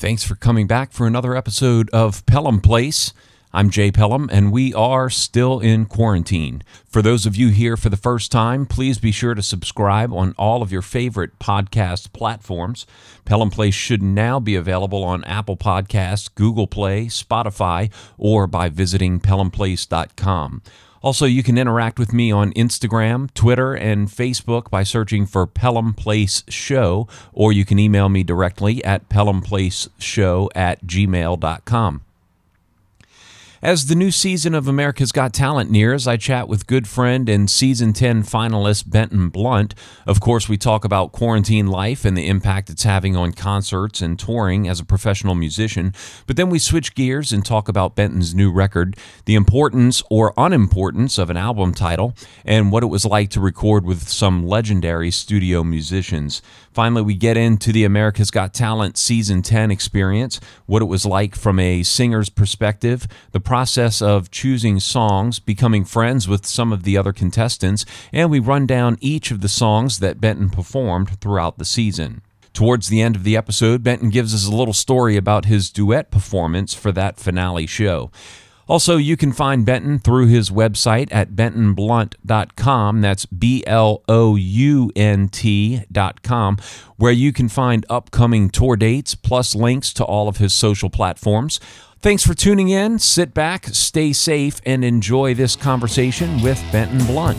Thanks for coming back for another episode of Pelham Place. I'm Jay Pelham, and we are still in quarantine. For those of you here for the first time, please be sure to subscribe on all of your favorite podcast platforms. Pelham Place should now be available on Apple Podcasts, Google Play, Spotify, or by visiting pelhamplace.com. Also, you can interact with me on Instagram, Twitter, and Facebook by searching for Pelham Place Show, or you can email me directly at pelhamplaceshow at gmail.com. As the new season of America's Got Talent nears, I chat with good friend and season 10 finalist Benton Blount. Of course, we talk about quarantine life and the impact it's having on concerts and touring as a professional musician. But then we switch gears and talk about Benton's new record, the importance or unimportance of an album title, and what it was like to record with some legendary studio musicians. Finally, we get into the America's Got Talent season 10 experience, what it was like from a singer's perspective, the process of choosing songs, becoming friends with some of the other contestants, and we run down each of the songs that Benton performed throughout the season. Towards the end of the episode, Benton gives us a little story about his duet performance for that finale show. Also, you can find Benton through his website at bentonblount.com. That's B L O U N T.com, where you can find upcoming tour dates plus links to all of his social platforms. Thanks for tuning in. Sit back, stay safe, and enjoy this conversation with Benton Blount.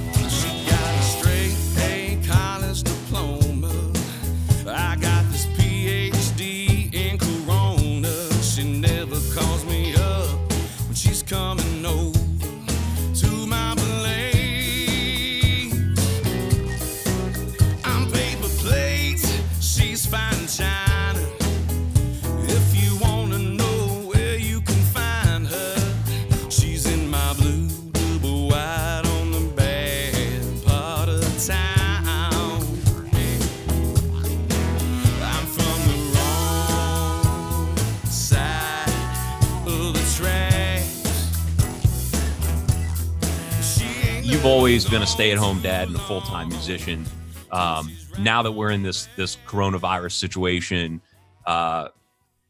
You've always been a stay-at-home dad and a full-time musician. Um, now that we're in this this coronavirus situation, uh,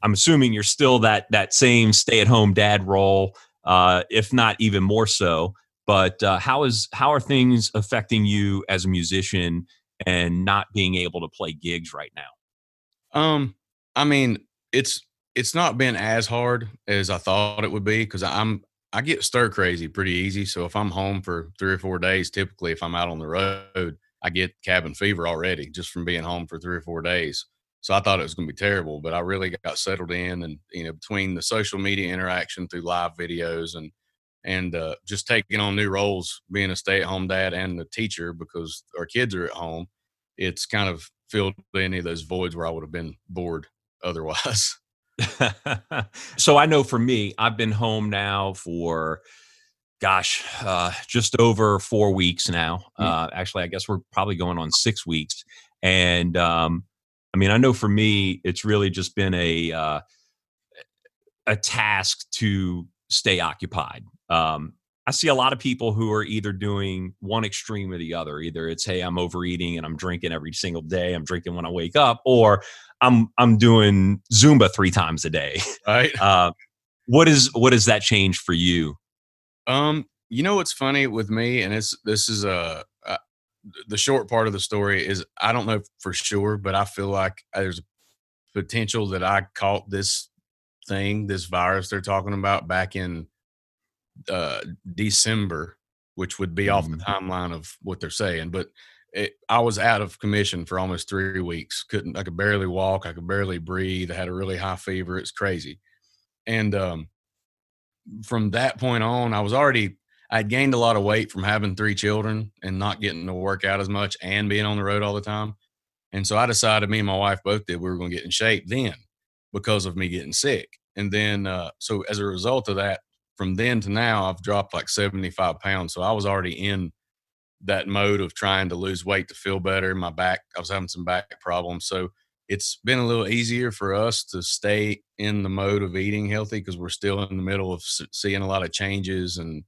I'm assuming you're still that that same stay-at-home dad role, uh, if not even more so. But uh, how is how are things affecting you as a musician and not being able to play gigs right now? Um, I mean, it's it's not been as hard as I thought it would be because I'm I get stir crazy pretty easy. So if I'm home for three or four days, typically if I'm out on the road, I get cabin fever already just from being home for three or four days. So I thought it was going to be terrible, but I really got settled in, and you know, between the social media interaction through live videos and and uh, just taking on new roles, being a stay-at-home dad and the teacher because our kids are at home, it's kind of filled any of those voids where I would have been bored otherwise. so I know for me, I've been home now for gosh, uh, just over four weeks now. Mm. Uh, actually, I guess we're probably going on six weeks. And um, I mean, I know for me, it's really just been a uh, a task to stay occupied. Um, I see a lot of people who are either doing one extreme or the other. Either it's, hey, I'm overeating and I'm drinking every single day. I'm drinking when I wake up, or I'm I'm doing Zumba three times a day. Right. Uh, what is what is that change for you? Um, you know what's funny with me, and it's this is a, a the short part of the story is I don't know for sure, but I feel like there's potential that I caught this thing, this virus they're talking about back in uh, December, which would be off the mm-hmm. timeline of what they're saying. But it, I was out of commission for almost three weeks. Couldn't I could barely walk. I could barely breathe. I had a really high fever. It's crazy. And um, from that point on, I was already I'd gained a lot of weight from having three children and not getting to work out as much and being on the road all the time. And so I decided, me and my wife both did, we were going to get in shape then because of me getting sick. And then, uh, so as a result of that, from then to now, I've dropped like 75 pounds. So I was already in that mode of trying to lose weight to feel better. My back, I was having some back problems. So it's been a little easier for us to stay in the mode of eating healthy because we're still in the middle of seeing a lot of changes and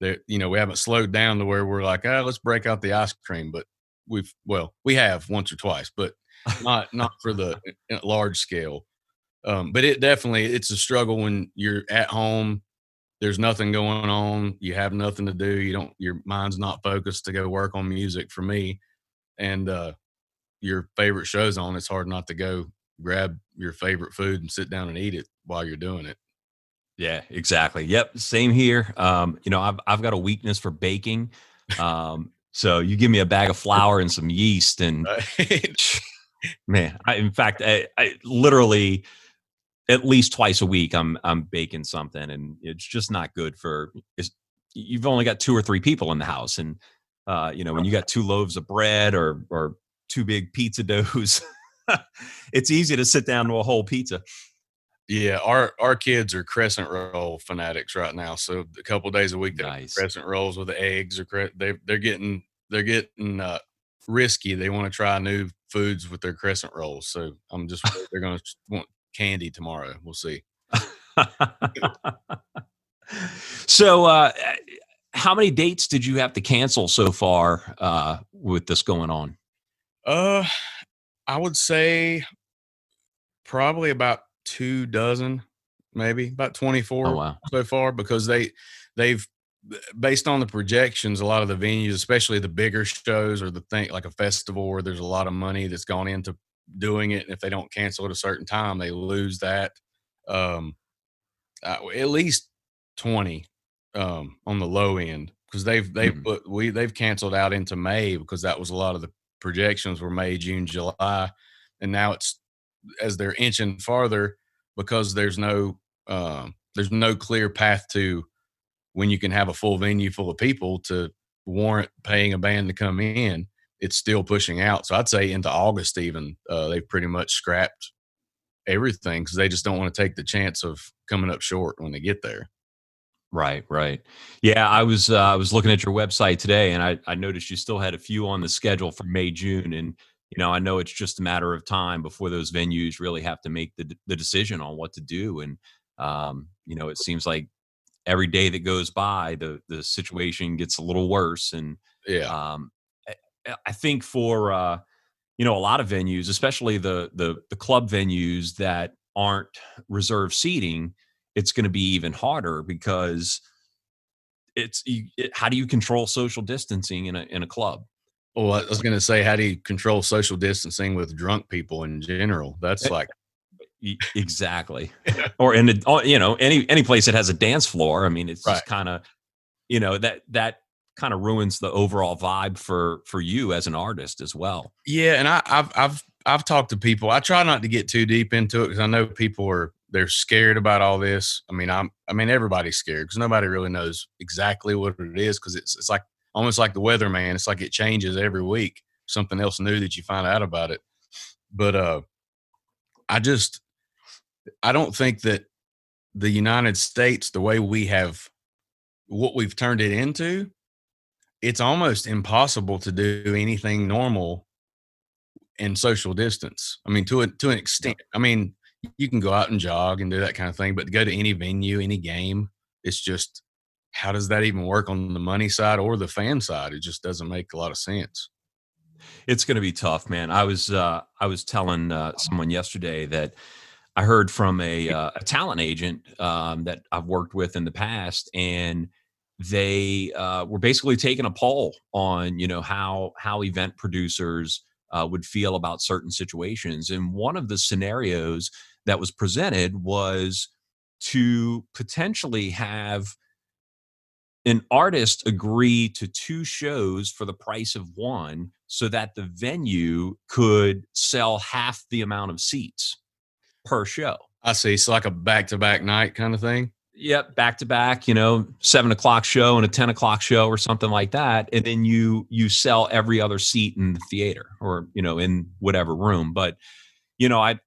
there, you know, we haven't slowed down to where we're like, oh, let's break out the ice cream. But we've, well, we have once or twice, but not, not for the large scale. Um, but it definitely it's a struggle when you're at home. There's nothing going on. You have nothing to do. You don't. Your mind's not focused to go work on music. For me, and uh, your favorite show's on, it's hard not to go grab your favorite food and sit down and eat it while you're doing it. Yeah, exactly. Yep, same here. Um, you know, I've I've got a weakness for baking. Um, so you give me a bag of flour and some yeast, and man, I, in fact, I, I literally at least twice a week I'm I'm baking something, and it's just not good for. you've only got two or three people in the house, and uh, you know when you got two loaves of bread or or two big pizza doughs, it's easy to sit down to a whole pizza. Yeah, our our kids are crescent roll fanatics right now. So a couple days a week, nice. crescent rolls with the eggs, or cre- they they're getting they're getting uh, risky. They want to try new foods with their crescent rolls. So I'm just they're going to want candy tomorrow. We'll see. so, uh, how many dates did you have to cancel so far uh, with this going on? Uh, I would say probably about two dozen, maybe about 24 oh, wow. so far because they they've based on the projections, a lot of the venues, especially the bigger shows or the thing like a festival where there's a lot of money that's gone into doing it. And if they don't cancel at a certain time, they lose that. Um, uh, at least 20 um, on the low end because they've they've mm-hmm. put we they've canceled out into May because that was a lot of the projections were May, June, July, and now it's as they're inching farther because there's no uh, there's no clear path to when you can have a full venue full of people to warrant paying a band to come in. It's still pushing out. So I'd say into August even uh, they've pretty much scrapped everything because they just don't want to take the chance of coming up short when they get there. Right, right. Yeah, I was uh, I was looking at your website today, and I, I noticed you still had a few on the schedule for May June, and you know, I know it's just a matter of time before those venues really have to make the the decision on what to do. And um, you know, it seems like every day that goes by, the the situation gets a little worse. And yeah, um, I, I think for uh, you know a lot of venues, especially the the the club venues that aren't reserved seating, it's going to be even harder because it's you, it, how do you control social distancing in a in a club? Well, I was going to say, how do you control social distancing with drunk people in general? That's like exactly, or in a, you know any any place that has a dance floor. I mean, it's right. just kind of you know that that kind of ruins the overall vibe for for you as an artist as well. Yeah, and I, I've I've I've talked to people. I try not to get too deep into it because I know people are they're scared about all this. I mean, I'm I mean everybody's scared because nobody really knows exactly what it is because it's it's like almost like the weatherman. It's like it changes every week. Something else new that you find out about it. But uh, I just I don't think that the United States, the way we have what we've turned it into, it's almost impossible to do anything normal in social distance. I mean, to a, to an extent. I mean, you can go out and jog and do that kind of thing, but to go to any venue, any game, it's just how does that even work on the money side or the fan side? It just doesn't make a lot of sense. It's going to be tough, man. I was uh, I was telling uh, someone yesterday that I heard from a, uh, a talent agent um, that I've worked with in the past, and they uh, were basically taking a poll on you know how how event producers uh, would feel about certain situations, and one of the scenarios that was presented was to potentially have an artist agree to two shows for the price of one so that the venue could sell half the amount of seats per show. I see. So like a back to back night kind of thing. Yep, back to back, you know, seven o'clock show and a ten o'clock show or something like that, and then you you sell every other seat in the theater or you know in whatever room. But you know, I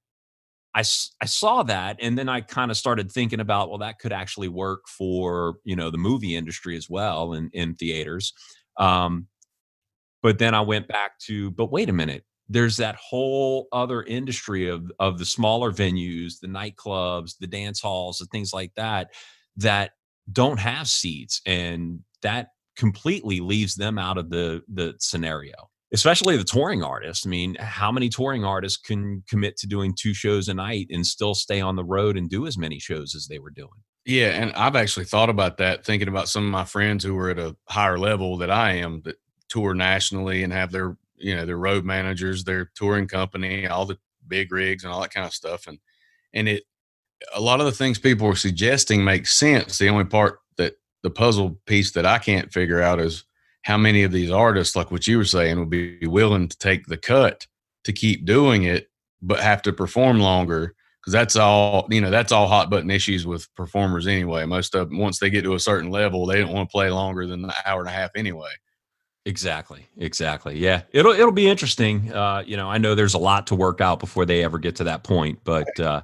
I, I saw that and then I kind of started thinking about, well, that could actually work for, you know, the movie industry as well in, in theaters. Um, but then I went back to, but wait a minute, there's that whole other industry of, of the smaller venues, the nightclubs, the dance halls, and things like that, that don't have seats. And that completely leaves them out of the, the scenario. especially the touring artists. I mean, how many touring artists can commit to doing two shows a night and still stay on the road and do as many shows as they were doing? Yeah, and I've actually thought about that, thinking about some of my friends who are at a higher level that I am that tour nationally and have their, you know, their road managers, their touring company, all the big rigs and all that kind of stuff. And and it a lot of the things people are suggesting make sense. The only part that the puzzle piece that I can't figure out is how many of these artists, like what you were saying, would be willing to take the cut to keep doing it, but have to perform longer. Because that's all, you know, that's all hot button issues with performers anyway. Most of them, once they get to a certain level, they don't want to play longer than an hour and a half anyway. Exactly. Exactly. Yeah. It'll it'll be interesting. Uh, you know, I know there's a lot to work out before they ever get to that point, but uh,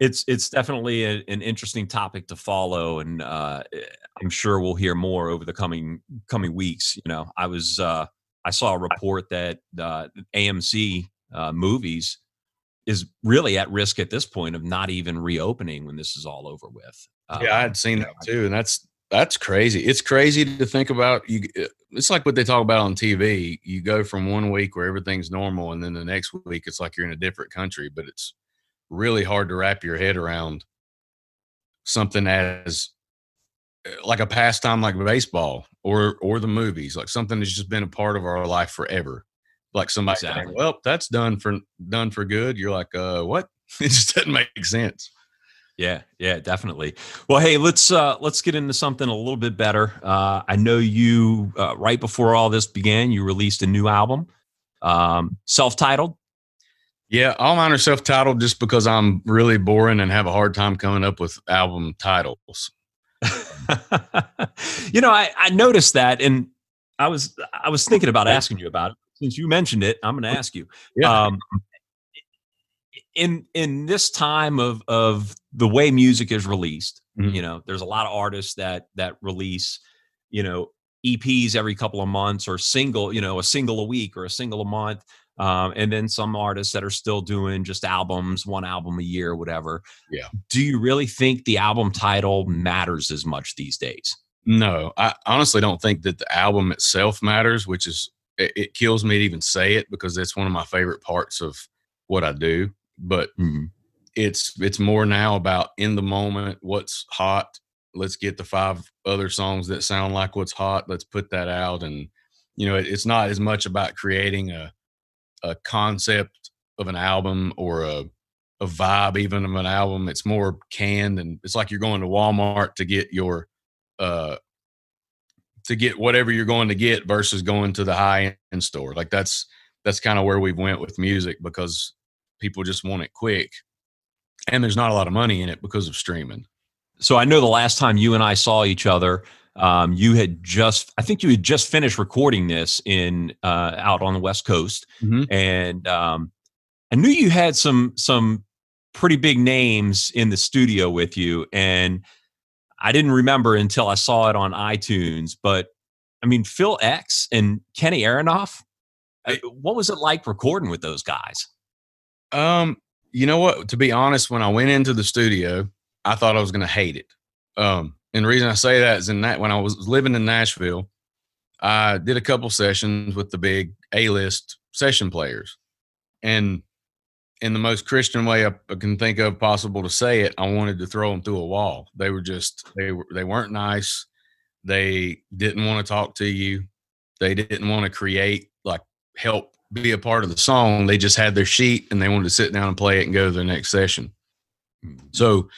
it's it's definitely a, an interesting topic to follow, and uh, I'm sure we'll hear more over the coming coming weeks. You know, I was uh, I saw a report that uh, AMC uh, movies is really at risk at this point of not even reopening when this is all over with. Um, yeah, I had seen that too, and that's that's crazy. It's crazy to think about. You, uh, it's like what they talk about on TV. You go from one week where everything's normal, and then the next week it's like you're in a different country. But it's really hard to wrap your head around something as eh, like a pastime like baseball or or the movies like something that's just been a part of our life forever like somebody exactly. saying well that's done for done for good you're like uh what it just doesn't make sense yeah yeah definitely well hey let's uh let's get into something a little bit better uh i know you uh, right before all this began you released a new album um self-titled yeah, all mine are self titled just because I'm really boring and have a hard time coming up with album titles. you know, I, I noticed that and I was I was thinking about asking you about it. Since you mentioned it, I'm gonna ask you. Yeah. Um, in in this time of of the way music is released, mm-hmm. you know, there's a lot of artists that that release, you know, EPs every couple of months or single, you know, a single a week or a single a month. Um, and then some artists that are still doing just albums, one album a year, whatever. Yeah. Do you really think the album title matters as much these days? No, I honestly don't think that the album itself matters, which is it, it kills me to even say it because it's one of my favorite parts of what I do. But mm-hmm. it's it's more now about in the moment, what's hot. Let's get the five other songs that sound like what's hot. Let's put that out, and you know, it, it's not as much about creating a a concept of an album or a a vibe even of an album. It's more canned and it's like you're going to Walmart to get your uh to get whatever you're going to get versus going to the high end store. Like that's that's kind of where we've went with music because people just want it quick. And there's not a lot of money in it because of streaming. So I know the last time you and I saw each other, um, you had just, I think you had just finished recording this in uh, out on the West Coast, mm-hmm. and um, I knew you had some some pretty big names in the studio with you, and I didn't remember until I saw it on iTunes. But I mean, Phil X and Kenny Aronoff. Uh, what was it like recording with those guys? Um, you know what? To be honest, when I went into the studio, I thought I was going to hate it. Um, and the reason I say that is in that when I was living in Nashville, I did a couple sessions with the big A list session players. And in the most Christian way I can think of possible to say it, I wanted to throw them through a wall. They were just they were they weren't nice. They didn't want to talk to you. They didn't want to create like help be a part of the song. They just had their sheet and they wanted to sit down and play it and go to the next session. Mm-hmm. So,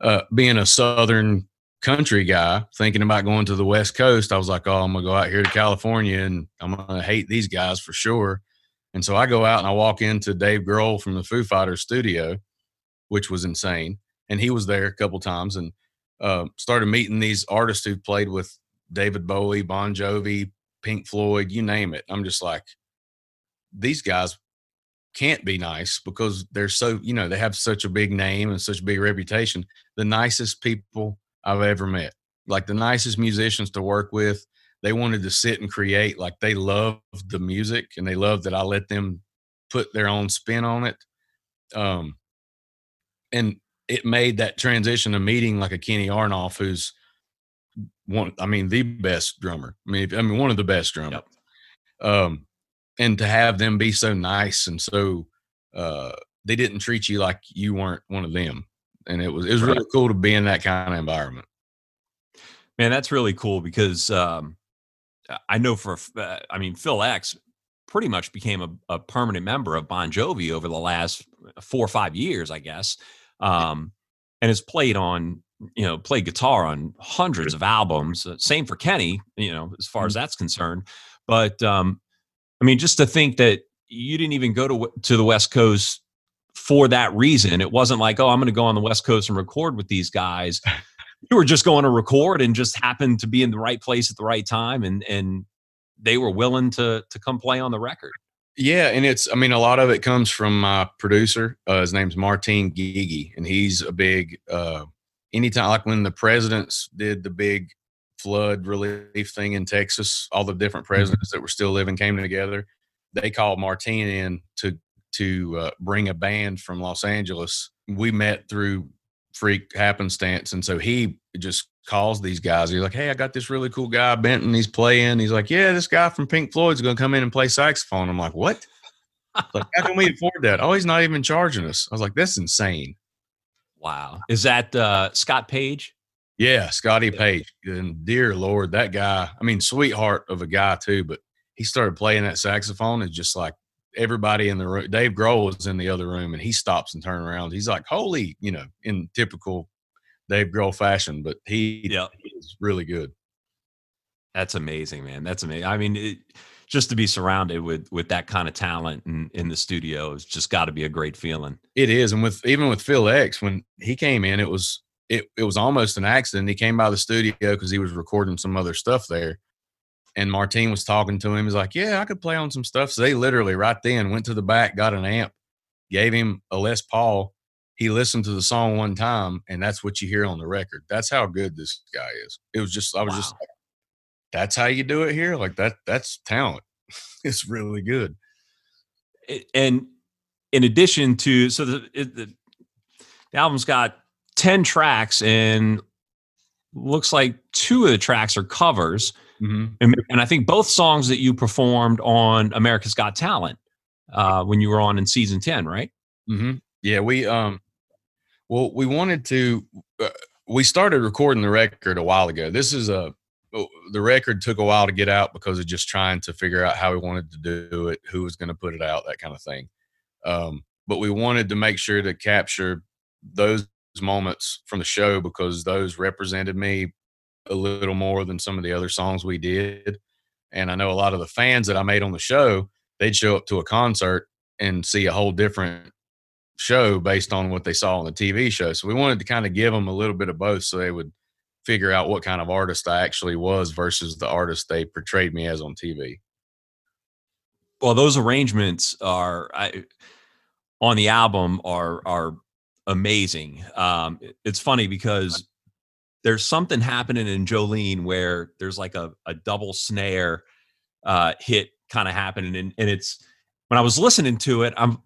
uh, being a southern country guy thinking about going to the West Coast, I was like, oh, I'm gonna go out here to California and I'm gonna hate these guys for sure. And so I go out and I walk into Dave Grohl from the Foo Fighters studio, which was insane. And he was there a couple times and uh, started meeting these artists who played with David Bowie, Bon Jovi, Pink Floyd, you name it. I'm just like, these guys can't be nice because they're so, you know, they have such a big name and such a big reputation. The nicest people I've ever met. Like the nicest musicians to work with. They wanted to sit and create. Like they loved the music and they loved that I let them put their own spin on it. Um, and it made that transition to meeting like a Kenny Aronoff, who's one, I mean, the best drummer. I mean, I mean, one of the best drummers. Yep. Um, and to have them be so nice and so uh, they didn't treat you like you weren't one of them, and it was it was right. really cool to be in that kind of environment. Man, that's really cool because um, I know for uh, I mean Phil X pretty much became a, a, permanent member of Bon Jovi over the last four or five years, I guess, um, and has played on you know played guitar on hundreds of albums. Uh, same for Kenny, you know, as far as mm-hmm. that's concerned. But um, I mean, just to think that you didn't even go to to the West Coast for that reason. It wasn't like, oh, I'm going to go on the West Coast and record with these guys. you were just going to record and just happened to be in the right place at the right time, and and they were willing to to come play on the record. Yeah, and it's I mean a lot of it comes from my producer. Uh, his name's Martin Guigui, and he's a big. Uh, anytime like when the presidents did the big flood relief thing in Texas, all the different mm-hmm. presidents that were still living came together. They called Martin in to to uh, bring a band from Los Angeles. We met through freak happenstance, and so he just calls these guys. He's like, "Hey, I got this really cool guy, Benton. He's playing." He's like, "Yeah, this guy from Pink Floyd's going to come in and play saxophone." I'm like, "What?" like, how can we afford that? Oh, he's not even charging us. I was like, "That's insane." Wow, is that uh, Scott Page? Yeah, Scotty Page. And dear Lord, that guy. I mean, sweetheart of a guy too, but he started playing that saxophone and just like everybody in the room. Dave Grohl was in the other room and he stops and turns around. He's like, "Holy!" You know, in typical Dave Grohl fashion, but he, yeah. is really good. That's amazing, man. That's amazing. I mean, it, just to be surrounded with with that kind of talent in, in the studio has just got to be a great feeling. It is, and with even with Phil X, when he came in, it was it it was almost an accident. He came by the studio because he was recording some other stuff there, and Martine was talking to him. He's like, "Yeah, I could play on some stuff." So they literally right then went to the back, got an amp, gave him a Les Paul. He listened to the song one time, and that's what you hear on the record. That's how good this guy is. It was just, I was wow. just, like, that's how you do it here. Like that, that's talent. it's really good. And in addition to, so the, it, the, the album's got 10 tracks and looks like two of the tracks are covers Mm-hmm. And, and, I think both songs that you performed on America's Got Talent uh, when you were on in season 10, right? Mm-hmm. Yeah, we, um, well, we wanted to, uh, we started recording the record a while ago. This is a, oh, the record took a while to get out because of just trying to figure out how we wanted to do it, who was going to put it out, that kind of thing. Um, but we wanted to make sure to capture those moments from the show because those represented me a little more than some of the other songs we did. And I know a lot of the fans that I made on the show, they'd show up to a concert and see a whole different show based on what they saw on the TV show. So we wanted to kind of give them a little bit of both so they would figure out what kind of artist I actually was versus the artist they portrayed me as on TV. Well, those arrangements are I, on the album are are amazing. Um, it's funny because there's something happening in Jolene where there's like a, a double snare uh, hit kind of happening. And, and it's when I was listening to it, I'm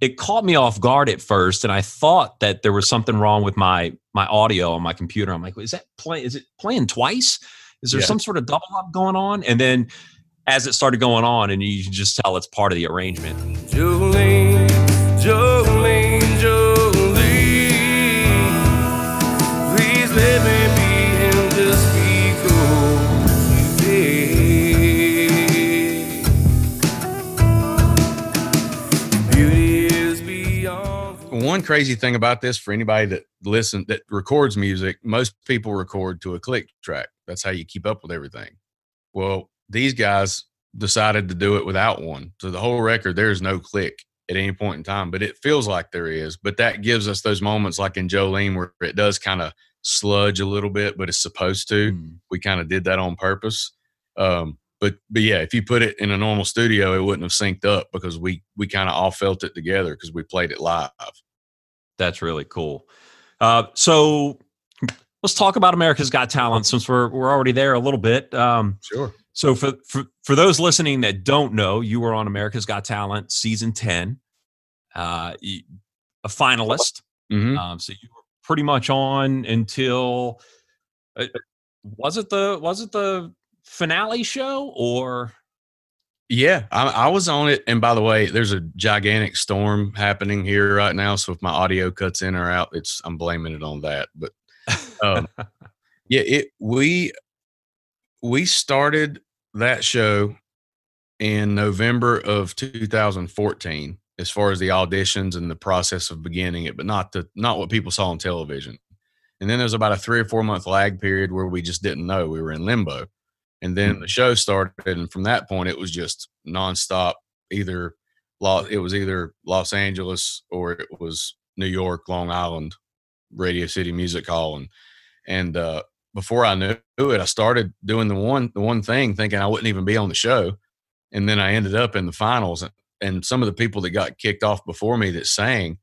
it caught me off guard at first, and I thought that there was something wrong with my my audio on my computer. I'm like, is that playing? Is it playing twice? Is there yeah. some sort of double up going on? And then as it started going on, and you can just tell it's part of the arrangement. Jolene, Jolene, crazy thing about this for anybody that listen that records music, most people record to a click track. That's how you keep up with everything. Well, these guys decided to do it without one. So the whole record, there's no click at any point in time, but it feels like there is. But that gives us those moments like in Jolene where it does kind of sludge a little bit, but it's supposed to. Mm. We kind of did that on purpose. Um, but but yeah, if you put it in a normal studio, it wouldn't have synced up because we we kind of all felt it together because we played it live. That's really cool. Uh, so let's talk about America's Got Talent since we're we're already there a little bit. Um, sure. So for, for for those listening that don't know, you were on America's Got Talent season ten, uh, a finalist. Mm-hmm. Um, so you were pretty much on until uh, was it the was it the finale show or Yeah, I, I, was on it. And by the way, there's a gigantic storm happening here right now. So if my audio cuts in or out, it's I'm blaming it on that. But um, yeah, it we we started that show in November of 2014 as far as the auditions and the process of beginning it, but not the not what people saw on television. And then there's about a three or four month lag period where we just didn't know. We were in limbo. And then mm-hmm. the show started, and from that point, it was just nonstop. Either it was either Los Angeles or it was New York, Long Island, Radio City Music Hall, and and uh, before I knew it, I started doing the one the one thing, thinking I wouldn't even be on the show, and then I ended up in the finals. And, and some of the people that got kicked off before me that sang,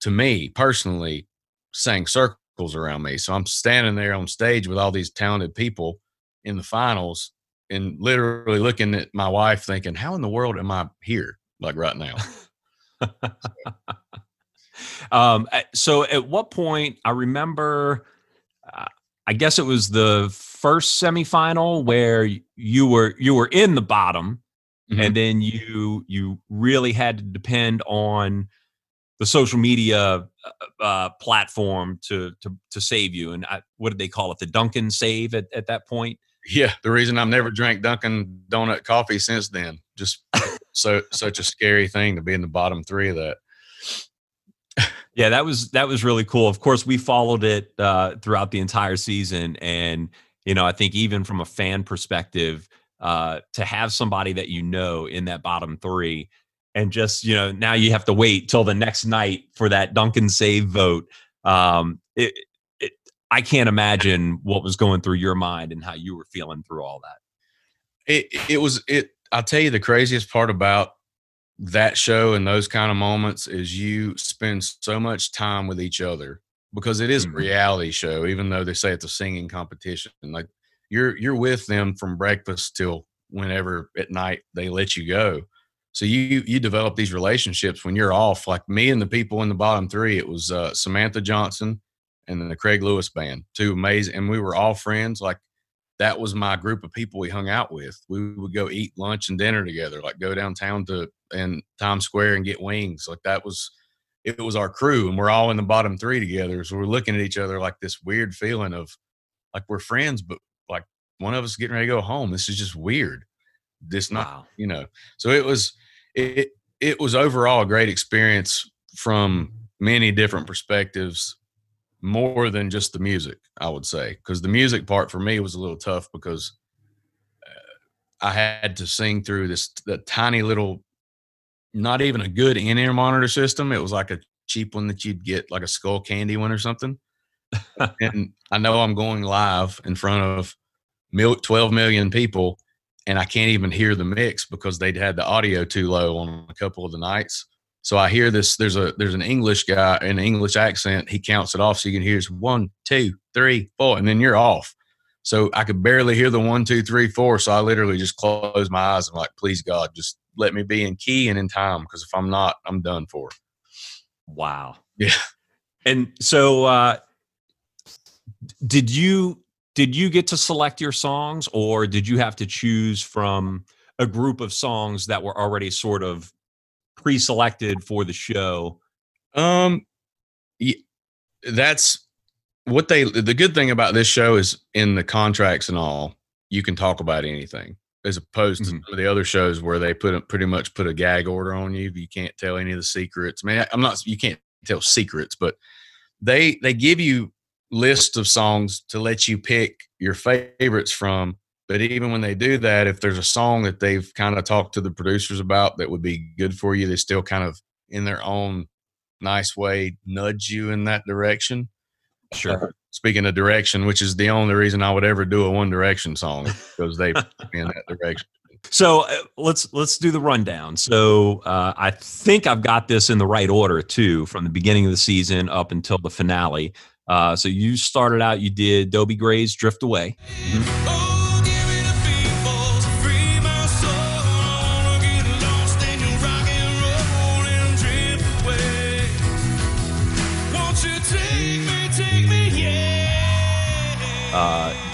to me personally, sang circles around me. So I'm standing there on stage with all these talented people in the finals, and literally looking at my wife, thinking, "How in the world am I here? Like right now?" um, so at what point I remember uh, I guess it was the first semifinal where you were you were in the bottom, mm-hmm. and then you you really had to depend on the social media uh, uh, platform to to to save you. And I, what did they call it? The Dunkin' save at, at that point. Yeah, the reason I've never drank Dunkin' Donut coffee since then. Just so such a scary thing to be in the bottom three of that yeah, that was that was really cool. Of course, we followed it uh, throughout the entire season, and you know, I think even from a fan perspective, uh, to have somebody that you know in that bottom three, and just you know, now you have to wait till the next night for that Dunkin' save vote. Um, it, I can't imagine what was going through your mind and how you were feeling through all that. It it was it. I'll tell you the craziest part about that show and those kind of moments is you spend so much time with each other because it is mm-hmm. a reality show even though they say it's a singing competition like you're you're with them from breakfast till whenever at night they let you go so you you develop these relationships when you're off like me and the people in the bottom three it was uh, samantha johnson and then the craig lewis band two amazing and we were all friends like that was my group of people we hung out with. We would go eat lunch and dinner together, like go downtown to in Times Square and get wings. Like that was it was our crew and we're all in the bottom three together. So we're looking at each other like this weird feeling of like we're friends, but like one of us getting ready to go home. This is just weird. This not wow. you know. So it was it it was overall a great experience from many different perspectives more than just the music, I would say, because the music part for me was a little tough because uh, I had to sing through this the tiny little, not even a good in-ear monitor system. It was like a cheap one that you'd get, like a Skullcandy one or something. and I know I'm going live in front of 12 million people, and I can't even hear the mix because they'd had the audio too low on a couple of the nights. So I hear this. There's a there's an English guy in an English accent. He counts it off so you can hear it's one, two, three, four, and then you're off. So I could barely hear the one, two, three, four. So I literally just closed my eyes and like, please God, just let me be in key and in time because if I'm not, I'm done for. Wow. Yeah. And so, uh, did you did you get to select your songs, or did you have to choose from a group of songs that were already sort of pre-selected for the show? Um, that's what they. The good thing about this show is in the contracts and all, you can talk about anything as opposed to mm-hmm. some of the other shows where they put a, pretty much put a gag order on you. You can't tell any of the secrets. I mean, I'm not. You can't tell secrets, but they they give you lists of songs to let you pick your favorites from but even when they do that, if there's a song that they've kind of talked to the producers about that would be good for you, they still kind of in their own nice way nudge you in that direction. Sure. Uh, speaking of direction, which is the only reason I would ever do a One Direction song because they in that direction. So uh, let's let's do the rundown. So uh, I think I've got this in the right order too, from the beginning of the season up until the finale. Uh, so you started out, you did Dobie Gray's "Drift Away." Mm-hmm.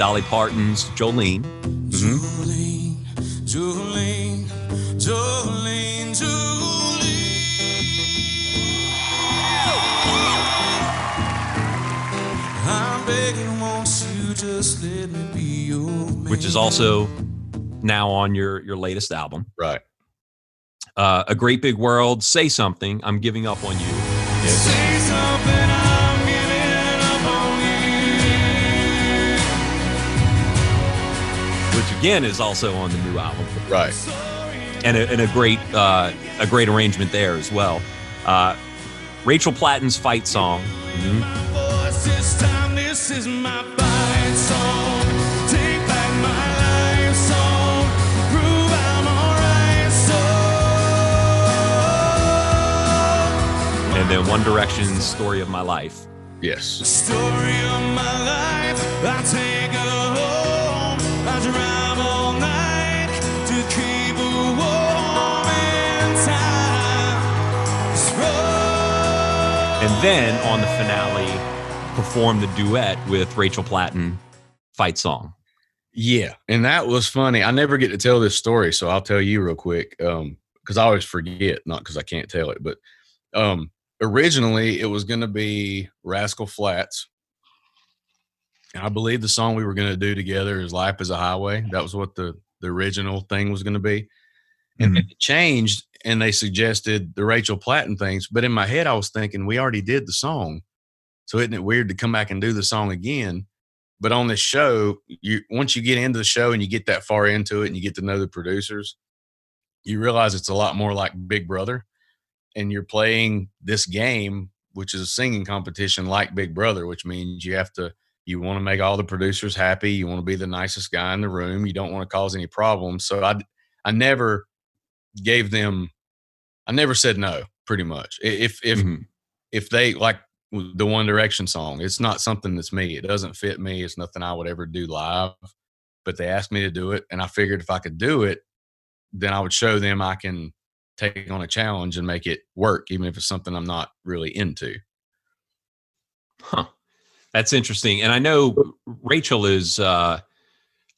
Dolly Parton's Jolene. Mm-hmm. Jolene, Jolene, Jolene, Jolene. I'm begging, won't you just let me be your man? Which is also now on your your latest album. Right. Uh, a great big world. Say something. I'm giving up on you. Yes. Which again is also on the new album. Right. And a, and a great uh, a great arrangement there as well. Uh, Rachel Platten's fight song. Mm-hmm. the One Direction's Story of My Life. Yes. And then on the finale, perform the duet with Rachel Platten, Fight Song. Yeah, and that was funny. I never get to tell this story, so I'll tell you real quick. Um, because I always forget, not because I can't tell it, but um, originally it was going to be Rascal Flatts. And I believe the song we were going to do together is Life is a Highway. That was what the, the original thing was going to be. And mm-hmm. it changed and they suggested the Rachel Platten things. But in my head, I was thinking we already did the song. So isn't it weird to come back and do the song again? But on this show, you once you get into the show and you get that far into it and you get to know the producers, you realize it's a lot more like Big Brother and you're playing this game, which is a singing competition like Big Brother, which means you have to you want to make all the producers happy, you want to be the nicest guy in the room, you don't want to cause any problems. So I I never gave them I never said no, pretty much. If if mm-hmm. if they like the One Direction song, it's not something that's me. It doesn't fit me. It's nothing I would ever do live. But they asked me to do it, and I figured if I could do it, then I would show them I can take on a challenge and make it work, even if it's something I'm not really into. Huh. That's interesting. And I know Rachel is, uh,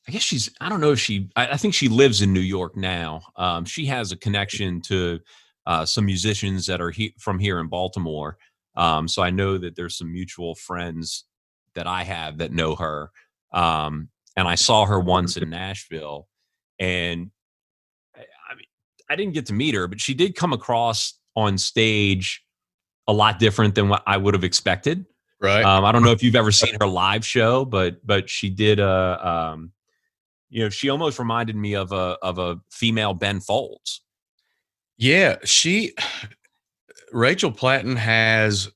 I guess she's, I don't know if she, I, I think she lives in New York now. Um, she has a connection to uh, some musicians that are he, from here in Baltimore. Um, so I know that there's some mutual friends that I have that know her. Um, and I saw her once in Nashville. And I didn't get to meet her, but she did come across on stage a lot different than what I would have expected. Right. Um, I don't know if you've ever seen her live show, but but she did a um, you know she almost reminded me of a of a female Ben Folds. Yeah, she Rachel Platten has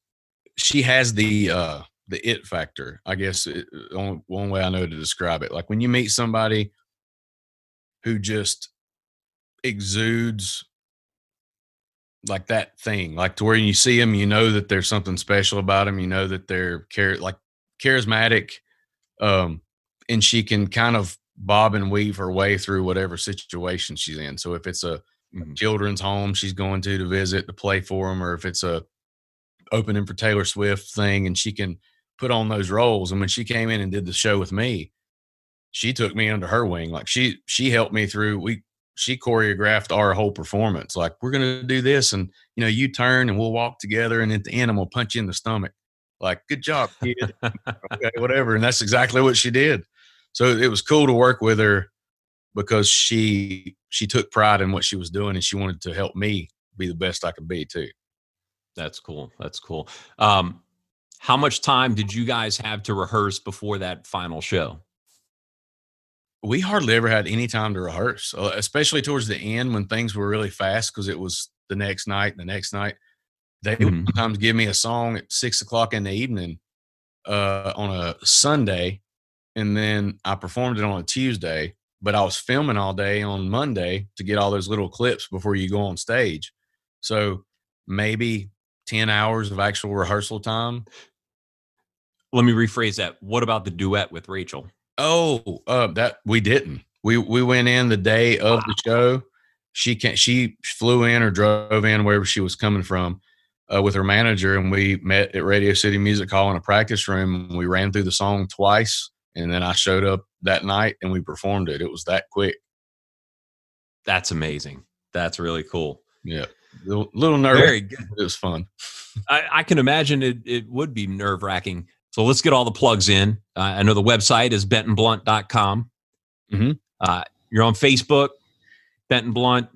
she has the uh the it factor. I guess it, one, one way I know to describe it. Like when you meet somebody who just exudes like that thing, like to where you see them, you know that there's something special about them. You know that they're char- like charismatic, um, and she can kind of bob and weave her way through whatever situation she's in. So if it's a mm-hmm. children's home she's going to to visit to play for them, or if it's a opening for Taylor Swift thing, and she can put on those roles. And when she came in and did the show with me, she took me under her wing. Like she she helped me through. We she choreographed our whole performance. Like, we're gonna do this, and you know, you turn and we'll walk together, and at the end, I'm gonna punch you in the stomach. Like, good job, kid. okay, whatever. And that's exactly what she did. So it was cool to work with her because she she took pride in what she was doing, and she wanted to help me be the best I could be too. That's cool. That's cool. Um, how much time did you guys have to rehearse before that final show? we hardly ever had any time to rehearse, uh, especially towards the end when things were really fast because it was the next night, the next night. They mm-hmm. would sometimes give me a song at six o'clock in the evening uh, on a Sunday, and then I performed it on a Tuesday. But I was filming all day on Monday to get all those little clips before you go on stage. So maybe 10 hours of actual rehearsal time. Let me rephrase that. What about the duet with Rachel? Oh, uh, that we didn't. We we went in the day of the show. She can she flew in or drove in wherever she was coming from uh, with her manager, and we met at Radio City Music Hall in a practice room. We ran through the song twice, and then I showed up that night and we performed it. It was that quick. That's amazing. That's really cool. Yeah. A little, little nervous. Very good. It was fun. I, I, can imagine it, it would be nerve wracking. So let's get all the plugs in. Uh, I know the website is bentonblount.com. Mm-hmm. Uh, you're on Facebook, Benton Blount.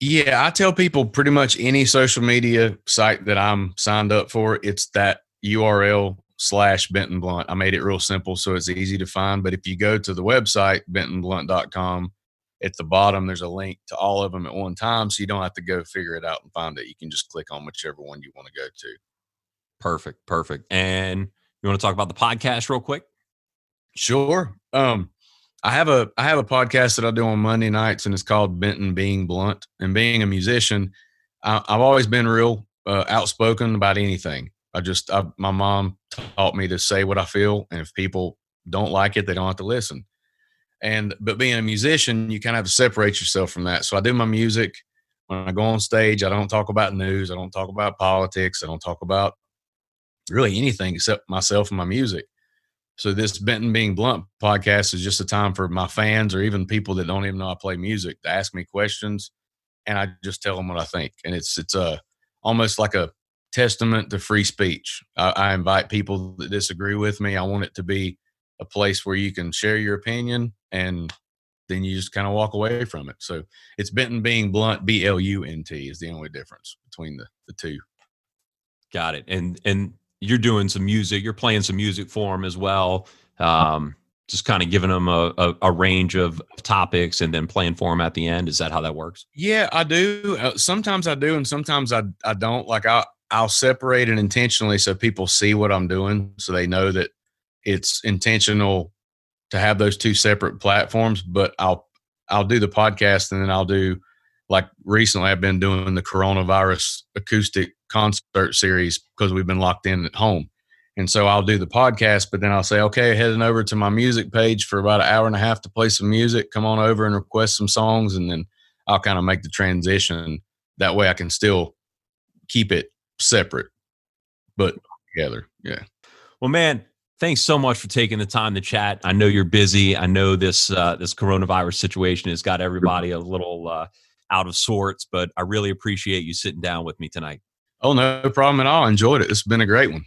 Yeah, I tell people pretty much any social media site that I'm signed up for, it's that URL slash Benton Blount. I made it real simple so it's easy to find. But if you go to the website, bentonblount.com, at the bottom, there's a link to all of them at one time. So you don't have to go figure it out and find it. You can just click on whichever one you want to go to. Perfect. Perfect. And you want to talk about the podcast real quick? Sure. Um, I have a I have a podcast that I do on Monday nights, and it's called Benton Being Blunt. And being a musician, I, have always been real uh, outspoken about anything. I just I, my mom taught me to say what I feel, and if people don't like it, they don't have to listen. And but being a musician, you kind of have to separate yourself from that. So I do my music. When I go on stage, I don't talk about news. I don't talk about politics. I don't talk about really anything except myself and my music. So this Benton Being Blunt podcast is just a time for my fans or even people that don't even know I play music to ask me questions, and I just tell them what I think. And it's it's a almost like a testament to free speech. I, I invite people that disagree with me. I want it to be a place where you can share your opinion and then you just kind of walk away from it. So it's Benton being blunt, B L U N T is the only difference between the, the two. Got it. And and you're doing some music, you're playing some music for them as well. Um, just kind of giving them a, a, a, range of topics and then playing for them at the end. Is that how that works? Yeah, I do. Uh, sometimes I do, and sometimes I I don't. Like I I'll separate it intentionally so people see what I'm doing, so they know that it's intentional to have those two separate platforms. But I'll I'll do the podcast and then I'll do like recently I've been doing the coronavirus acoustic concert series because we've been locked in at home. And so I'll do the podcast, but then I'll say, okay, heading over to my music page for about an hour and a half to play some music. Come on over and request some songs. And then I'll kind of make the transition. That way I can still keep it separate, but together. Yeah. Well, man, thanks so much for taking the time to chat. I know you're busy. I know this uh, this coronavirus situation has got everybody a little uh, out of sorts, but I really appreciate you sitting down with me tonight. Oh, no problem at all. Enjoyed it. It's been a great one.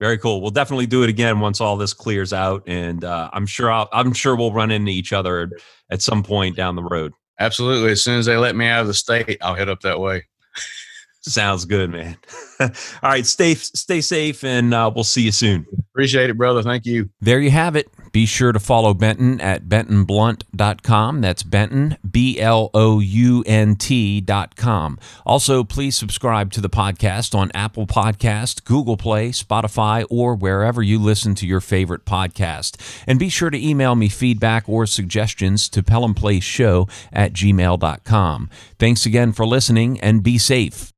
Very cool. We'll definitely do it again once all this clears out, and uh, I'm sure I'll, I'm sure we'll run into each other at some point down the road. Absolutely. As soon as they let me out of the state, I'll head up that way. Sounds good, man. All right, stay stay safe, and uh, we'll see you soon. Appreciate it, brother. Thank you. There you have it. Be sure to follow Benton at bentonblount.com. That's Benton, B L O U N T.com. Also, please subscribe to the podcast on Apple Podcast, Google Play, Spotify, or wherever you listen to your favorite podcast. And be sure to email me feedback or suggestions to pelhamplace show at gmail.com. Thanks again for listening and be safe.